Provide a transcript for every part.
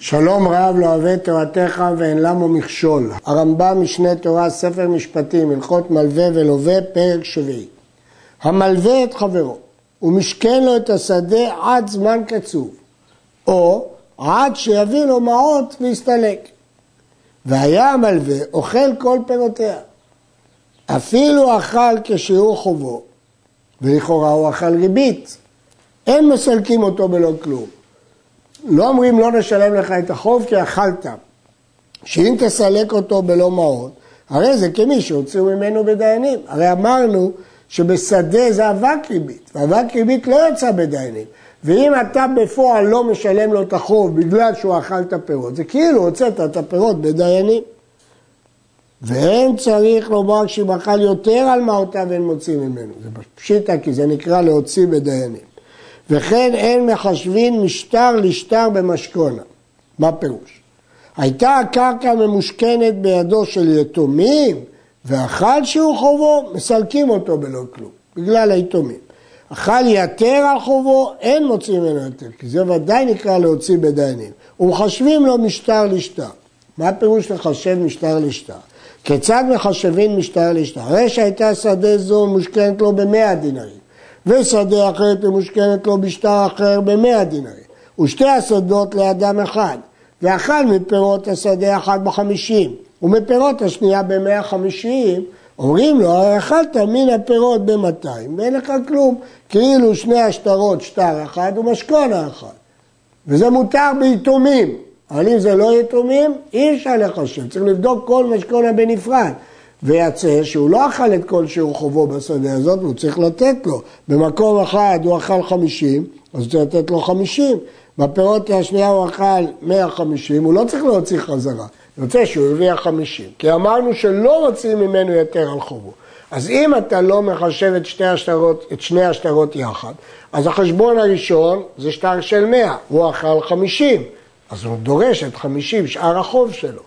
שלום רב לא אוהב תורתך ואין למו מכשול. הרמב"ם משנה תורה, ספר משפטים, הלכות מלווה ולווה, פרק שביעי. המלווה את חברו ומשכן לו את השדה עד זמן קצוב, או עד שיביא לו מעות ויסתלק. והיה המלווה אוכל כל פירותיה. אפילו אכל כשיעור חובו, ולכאורה הוא אכל ריבית. אין מסלקים אותו בלא כלום. לא אומרים לא נשלם לך את החוב כי אכלת. שאם תסלק אותו בלא מעות, הרי זה כמי שהוציאו ממנו בדיינים. הרי אמרנו שבשדה זה אבק ריבית, ואבק ריבית לא יצא בדיינים. ואם אתה בפועל לא משלם לו את החוב בגלל שהוא אכל את הפירות, זה כאילו הוצאת את הפירות בדיינים. ואין צריך לומר שאם אכל יותר על מעותיו אין מוציא ממנו. זה פשיטא כי זה נקרא להוציא בדיינים. וכן אין מחשבין משטר לשטר במשכונה. מה פירוש? הייתה הקרקע ממושכנת בידו של יתומים, ואכל שהוא חובו, מסלקים אותו בלא כלום, בגלל היתומים. אכל יתר על חובו, אין מוצאים ממנו יותר, כי זה ודאי נקרא להוציא בדיינים. ומחשבים לו משטר לשטר. מה הפירוש לחשב משטר לשטר? כיצד מחשבים משטר לשטר? הרי שהייתה שדה זו מושכנת לו במאה דינרים. ושדה אחרת ממושכנת לו בשטר אחר במאה דינרים, ושתי השדות לאדם אחד, ואכל מפירות השדה אחד בחמישים, ומפירות השנייה במאה חמישים, אומרים לו, אכלת מן הפירות במאתיים, ואין לך כלום, כאילו שני השטרות, שטר אחד ומשכונה אחת. וזה מותר ביתומים, אבל אם זה לא יתומים, אי אפשר לחשב, צריך לבדוק כל משכונה בנפרד. ויצא שהוא לא אכל את כל שיעור חובו בשדה הזאת, הוא צריך לתת לו. במקום אחד הוא אכל חמישים, אז הוא צריך לתת לו חמישים. בפירות השנייה הוא אכל מאה חמישים, הוא לא צריך להוציא חזרה. יוצא שהוא הביא חמישים. כי אמרנו שלא מוציאים ממנו יותר על חובו. אז אם אתה לא מחשב את שתי השטרות, את שני השטרות יחד, אז החשבון הראשון זה שטר של מאה, הוא אכל חמישים. אז הוא דורש את חמישים, שאר החוב שלו.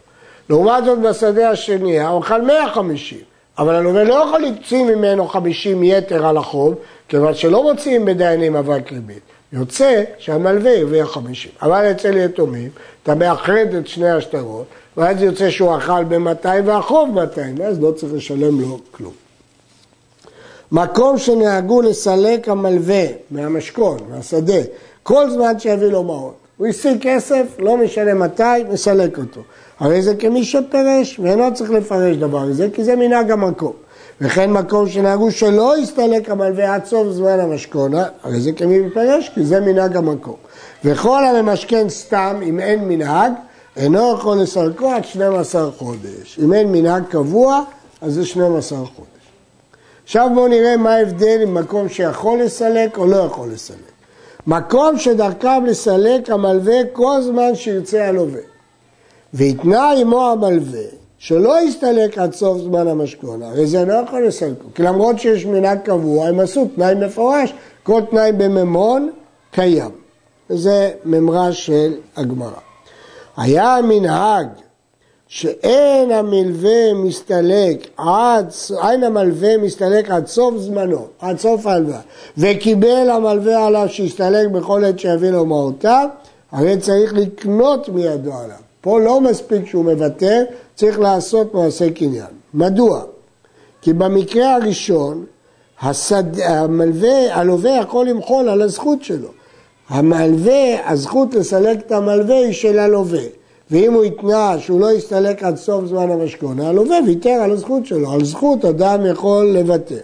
לעומת זאת בשדה השני, הוא אכל 150, אבל הלווה לא יכול לקצין ממנו 50 יתר על החוב, כיוון שלא מוציאים בדיינים אבק ריבית. יוצא שהמלווה הרוויח 50. אבל אצל יתומים, אתה מאחד את שני השטרות, ואז יוצא שהוא אכל ב-200 והחוב 200, ואז לא צריך לשלם לו כלום. מקום שנהגו לסלק המלווה מהמשכון, מהשדה, כל זמן שיביא לו מעון. הוא השיג כסף, לא משנה מתי, מסלק אותו. הרי זה כמי שפרש, ואינו צריך לפרש דבר הזה, כי זה מנהג המקום. וכן מקום שנהגו שלא יסתלק המלווה עד סוף זמן המשכונה, הרי זה כמי מפרש, כי זה מנהג המקום. וכל הממשכן סתם, אם אין מנהג, אינו יכול לסלקו עד 12 חודש. אם אין מנהג קבוע, אז זה 12 חודש. עכשיו בואו נראה מה ההבדל עם מקום שיכול לסלק או לא יכול לסלק. מקום שדרכם לסלק המלווה כל זמן שירצה הלווה. והתנה עמו המלווה שלא יסתלק עד סוף זמן המשכון, הרי זה לא יכול לסלקו, כי למרות שיש מנהג קבוע, הם עשו תנאי מפורש, כל תנאי בממון קיים. זה ממרה של הגמרא. היה מנהג שאין המלווה מסתלק עד, אין המלווה מסתלק עד סוף זמנו, עד סוף ההלוואה, וקיבל המלווה עליו שיסתלק בכל עת שיביא לו מהותיו, הרי צריך לקנות מידו עליו. פה לא מספיק שהוא מוותר, צריך לעשות מעשה קניין. מדוע? כי במקרה הראשון, השד... המלווה, הלווה יכול למחול על הזכות שלו. המלווה, הזכות לסלק את המלווה היא של הלווה. ואם הוא התנה שהוא לא יסתלק עד סוף זמן המשכונה, הלווה ויתר על הזכות שלו. על זכות אדם יכול לוותר.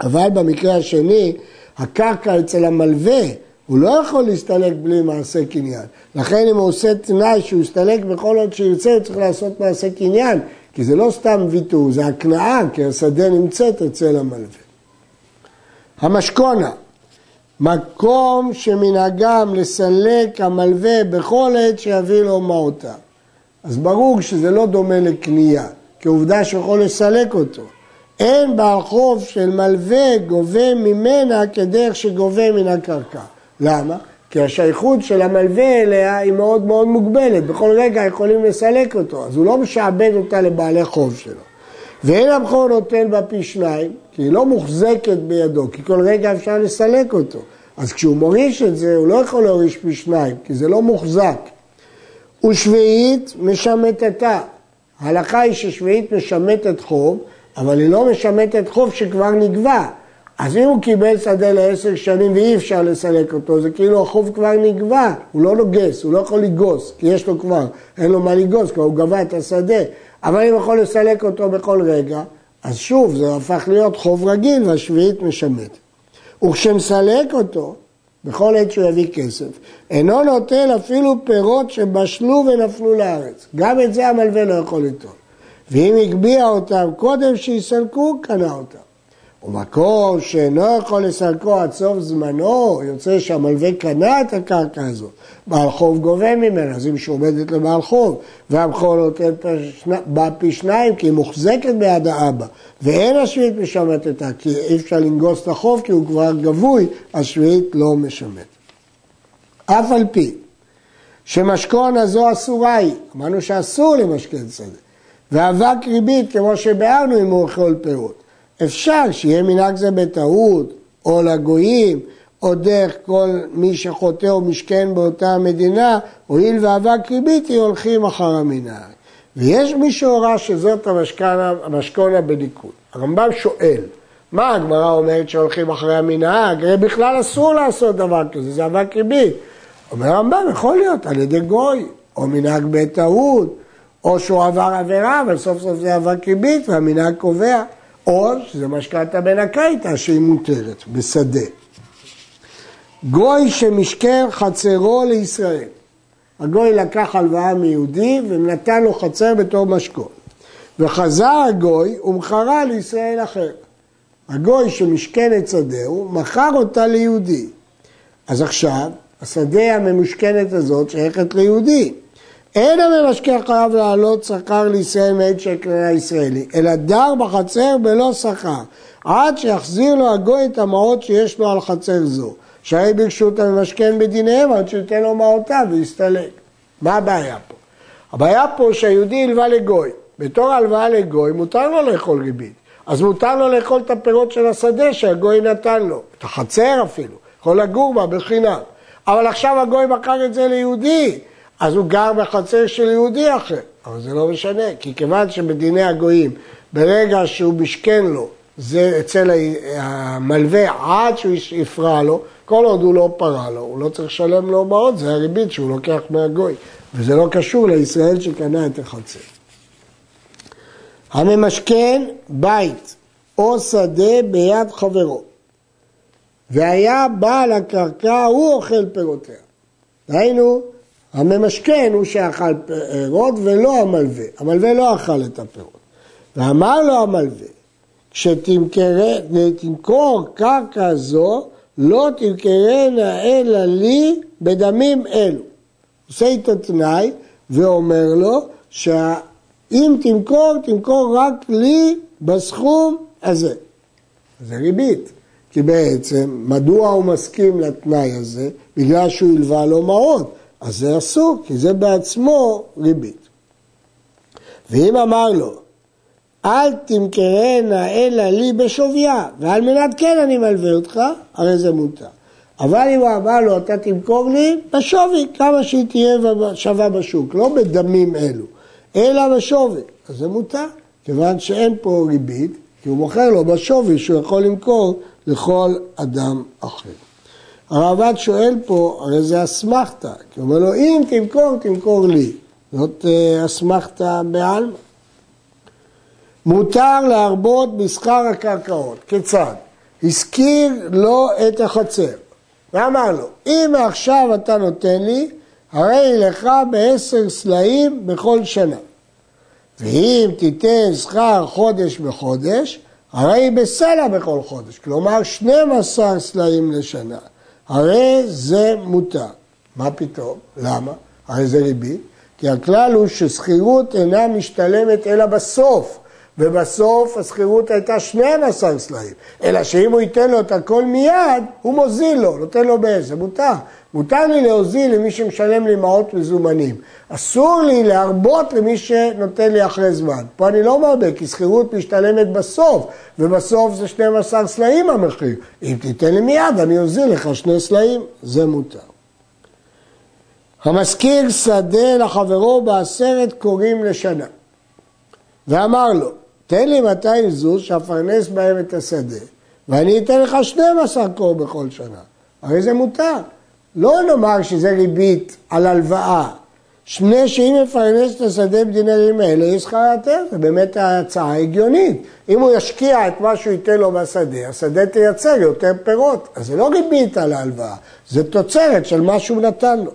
אבל במקרה השני, הקרקע אצל המלווה הוא לא יכול להסתלק בלי מעשה קניין. לכן אם הוא עושה תנאי שהוא יסתלק בכל עוד שירצה, הוא צריך לעשות מעשה קניין, כי זה לא סתם ויתור, זה הקנאה, כי השדה נמצאת אצל המלווה. המשכונה, מקום שמנהגם לסלק המלווה בכל עת שיביא לו מעותיו. אז ברור שזה לא דומה לקנייה, כי עובדה שיכול לסלק אותו. אין בעל חוב של מלווה גובה ממנה כדרך שגובה מן הקרקע. למה? כי השייכות של המלווה אליה היא מאוד מאוד מוגבלת, בכל רגע יכולים לסלק אותו, אז הוא לא משעבד אותה לבעלי חוב שלו. ואין הבכור נותן בה פי שניים, כי היא לא מוחזקת בידו, כי כל רגע אפשר לסלק אותו. אז כשהוא מוריש את זה, הוא לא יכול להוריש פי שניים, כי זה לא מוחזק. ושביעית משמטתה. ההלכה היא ששביעית משמטת חוב, אבל היא לא משמטת חוב שכבר נגבה. אז אם הוא קיבל שדה לעשר שנים ואי אפשר לסלק אותו, זה כאילו החוב כבר נגבה, הוא לא נוגס, הוא לא יכול לגוס, כי יש לו כבר, אין לו מה לגוס, כבר הוא גבה את השדה. אבל אם הוא יכול לסלק אותו בכל רגע, אז שוב, זה הפך להיות חוב רגיל והשביעית משמטת. וכשמסלק אותו, בכל עת שהוא יביא כסף, אינו נוטל אפילו פירות שבשלו ונפלו לארץ. גם את זה המלווה לא יכול לטעון. ואם הגביה אותם קודם שיסלקו, קנה אותם. ומקור שאינו יכול לסלקו עד סוף זמנו, יוצא שהמלווה קנה את הקרקע הזאת, בעל חוב גובה ממנה, אז היא משועבדת לבעל חוב, והבכור נותן בה פי שניים כי היא מוחזקת ביד האבא, ואין השביעית משמטתה, כי אי אפשר לנגוס את החוב כי הוא כבר גבוי, השביעית לא משמט. אף על פי שמשכון הזו אסורה היא, אמרנו שאסור למשכן שדה, ואבק ריבית כמו שביארנו אם הוא אוכל פירות. אפשר שיהיה מנהג זה בטעות, או לגויים, או דרך כל מי שחוטא או משכן באותה מדינה, הואיל ואבק ריבית, הולכים אחר המנהג. ויש מי שהורה שזאת המשכונה בליכוד. הרמב"ם שואל, מה הגמרא אומרת שהולכים אחרי המנהג? הרי בכלל אסור לעשות דבר כזה, זה אבק ריבית. אומר הרמב"ם, יכול להיות על ידי גוי, או מנהג בטעות, או שהוא עבר עבירה, אבל סוף סוף זה אבק ריבית והמנהג קובע. או שזה משכנתה בין הקייטה שהיא מותרת, בשדה. גוי שמשכר חצרו לישראל. הגוי לקח הלוואה מיהודי ונתן לו חצר בתור משכון. וחזר הגוי ומכרה לישראל אחר. הגוי שמשכן את שדהו, מכר אותה ליהודי. אז עכשיו, השדה הממושכנת הזאת שייכת ליהודי. אין הממשכן חייב לעלות שכר לישראל מעת שקרנה ישראלי, אלא דר בחצר בלא שכר, עד שיחזיר לו הגוי את המעות שיש לו על חצר זו. שהרי ברשות הממשכן בדיניהם עד שייתן לו מעותיו ויסתלק. מה הבעיה פה? הבעיה פה שהיהודי הלווה לגוי. בתור הלוואה לגוי מותר לו לאכול ריבית. אז מותר לו לאכול את הפירות של השדה שהגוי נתן לו, את החצר אפילו, יכול לגור בה בחינם. אבל עכשיו הגוי מכר את זה ליהודי, אז הוא גר בחצר של יהודי אחר. אבל זה לא משנה, כי כיוון שבדיני הגויים, ברגע שהוא משכן לו, זה אצל המלווה עד שהוא יפרע לו, כל עוד הוא לא פרע לו, הוא לא צריך לשלם לו מאוד, זה הריבית שהוא לוקח מהגוי. וזה לא קשור לישראל שקנה את החצר. הממשכן בית או שדה ביד חברו, והיה בעל הקרקע, הוא אוכל פירותיה. דהיינו, הממשכן הוא שאכל פירות ולא המלווה. המלווה לא אכל את הפירות. ואמר לו המלווה, כשתמכור קרקע זו, לא תמכרנה אלא לי בדמים אלו. עושה איתו תנאי ואומר לו שאם תמכור, תמכור רק לי בסכום הזה. זה ריבית. כי בעצם, מדוע הוא מסכים לתנאי הזה? בגלל שהוא הלווה לו מעות. אז זה אסור, כי זה בעצמו ריבית. ואם אמר לו, אל תמכרנה אלא לי בשוויה, ועל מנת כן אני מלווה אותך, הרי זה מותר. אבל אם הוא אמר לו, אתה תמכור לי בשווי, כמה שהיא תהיה שווה בשוק, לא בדמים אלו, אלא בשווי, אז זה מותר, כיוון שאין פה ריבית, כי הוא מוכר לו בשווי שהוא יכול למכור לכל אדם אחר. הרעב"ד שואל פה, הרי זה אסמכתא, כי הוא אומר לו, אם תמכור, תמכור לי. זאת אה, אסמכתא בעלמא. מותר להרבות בשכר הקרקעות. כיצד? הזכיר לו את החצר, ואמר לו, אם עכשיו אתה נותן לי, הרי לך בעשר סלעים בכל שנה. ואם תיתן שכר חודש בחודש, הרי בסלע בכל חודש, כלומר 12 סלעים לשנה. הרי זה מותר. מה פתאום? למה? הרי זה ריבית. כי הכלל הוא ששכירות אינה משתלמת אלא בסוף, ובסוף השכירות הייתה 12 סלעים. אלא שאם הוא ייתן לו את הכל מיד, הוא מוזיל לו, נותן לו באיזה, מותר. מותר לי להוזיל למי שמשלם לי מעות מזומנים. אסור לי להרבות למי שנותן לי אחרי זמן. פה אני לא מרבה, כי שכירות משתלמת בסוף, ובסוף זה 12 סלעים המחיר. אם תיתן לי מיד, אני אוזיל לך שני סלעים, זה מותר. המשכיר שדה לחברו בעשרת קוראים לשנה. ואמר לו, תן לי 200 זוז שאפרנס בהם את השדה, ואני אתן לך 12 קור בכל שנה. הרי זה מותר. לא נאמר שזה ריבית על הלוואה. שני שאם יפרנס את השדה בדינרים האלה, יש שכר יותר, זה באמת ההצעה הגיונית. אם הוא ישקיע את מה שהוא ייתן לו בשדה, השדה תייצר יותר פירות. אז זה לא ריבית על ההלוואה, זה תוצרת של מה שהוא נתן לו.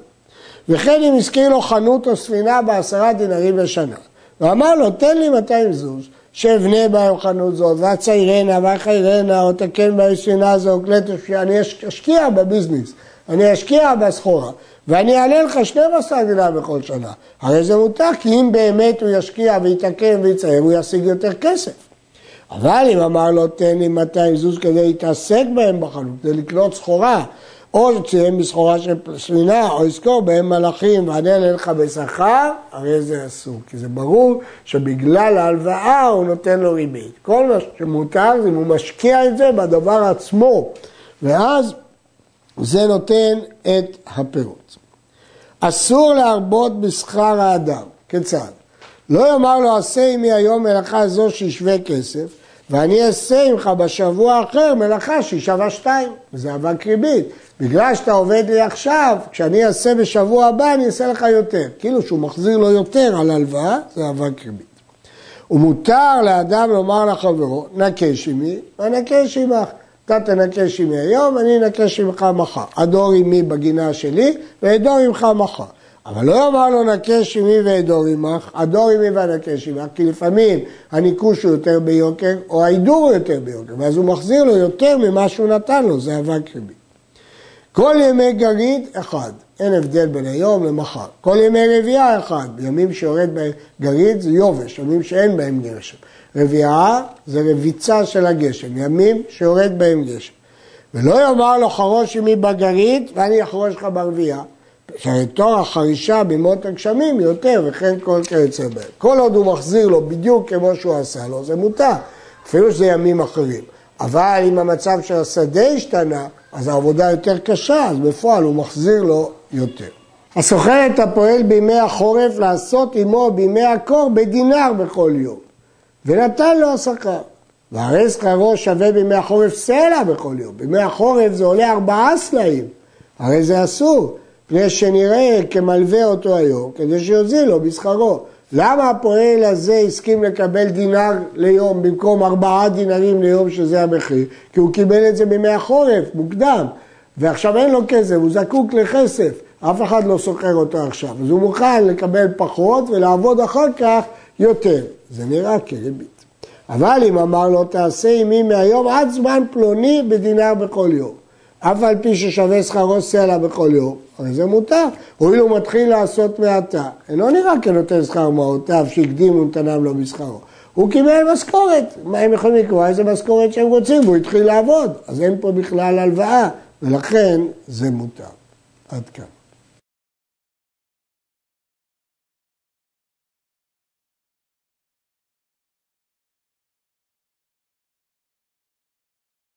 וכן אם הזכיר לו חנות או ספינה בעשרה דינרים לשנה. ואמר לו, תן לי 200 זוז, שאבנה בהם חנות זאת, ואציירנה, ואחיירנה, או תקן ספינה זו, אני אשקיע בביזנס, אני אשקיע בסחורה, ואני אעלה לך 12 דינה בכל שנה. הרי זה מותר, כי אם באמת הוא ישקיע ויתקן ויצייר, הוא ישיג יותר כסף. אבל אם אמר לו, תן לי 200 זוז כדי להתעסק בהם בחנות, כדי לקנות סחורה, או ציין בסחורה של ספינה, או יזכור בהם מלאכים וענה לך בשכר, הרי זה אסור. כי זה ברור שבגלל ההלוואה הוא נותן לו ריבית. כל מה שמותר זה אם הוא משקיע את זה בדבר עצמו, ואז זה נותן את הפירות. אסור להרבות בשכר האדם. כיצד? לא יאמר לו עשה עמי היום מלאכה זו שישווה כסף, ואני אעשה עמך בשבוע האחר מלאכה שהיא שווה שתיים. זה אבק ריבית. בגלל שאתה עובד לי עכשיו, כשאני אעשה בשבוע הבא אני אעשה לך יותר. כאילו שהוא מחזיר לו יותר על הלוואה, זה אבק ריבית. ומותר לאדם לומר לחברו, נקש עמי ונקש עמך. אתה תנקש עמי היום, אני אנקש עמך מחר. הדור עמי בגינה שלי, ואדור עמך מחר. אבל לא יאמר לו נקש עמי ואדור עמך, הדור עמי ואנקש עמך, כי לפעמים הניקוש הוא יותר ביוקר, או ההידור הוא יותר ביוקר, ואז הוא מחזיר לו יותר ממה שהוא נתן לו, זה אבק ריבית. כל ימי גריד, אחד. אין הבדל בין היום למחר. כל ימי רביעה, אחד. בימים שיורד בהם גריד זה יובש, ימים שאין בהם גשם. רביעה זה רביצה של הגשם, ימים שיורד בהם גשם. ולא יאמר לו חרוש עמי בגריד ואני אחרוש לך ברביעה. תואר החרישה בימות הגשמים יותר וכן כל כיוצא בהם. כל עוד הוא מחזיר לו בדיוק כמו שהוא עשה לו, זה מותר, אפילו שזה ימים אחרים. אבל אם המצב של השדה השתנה, אז העבודה יותר קשה, אז בפועל הוא מחזיר לו יותר. הסוחר הפועל בימי החורף לעשות עמו בימי הקור בדינר בכל יום, ונתן לו השכר. והרי שכרו שווה בימי החורף סלע בכל יום. בימי החורף זה עולה ארבעה סלעים, הרי זה אסור, מפני שנראה כמלווה אותו היום, כדי שיוזיל לו בשכרו. למה הפועל הזה הסכים לקבל דינר ליום במקום ארבעה דינרים ליום שזה המחיר? כי הוא קיבל את זה בימי החורף, מוקדם, ועכשיו אין לו כסף, הוא זקוק לכסף, אף אחד לא סוחר אותו עכשיו, אז הוא מוכן לקבל פחות ולעבוד אחר כך יותר. זה נראה כריבית. אבל אם אמר לו תעשה עימי מהיום עד זמן פלוני בדינר בכל יום. אף על פי ששווה שכרו סלע בכל יום, הרי זה מותר. הואיל הוא מתחיל לעשות מעתה, אינו נראה כנותן שכר מעותיו שהקדימו נתנם לו בשכרו. הוא קיבל משכורת, מה הם יכולים לקבוע איזה משכורת שהם רוצים, והוא התחיל לעבוד, אז אין פה בכלל הלוואה, ולכן זה מותר. עד כאן.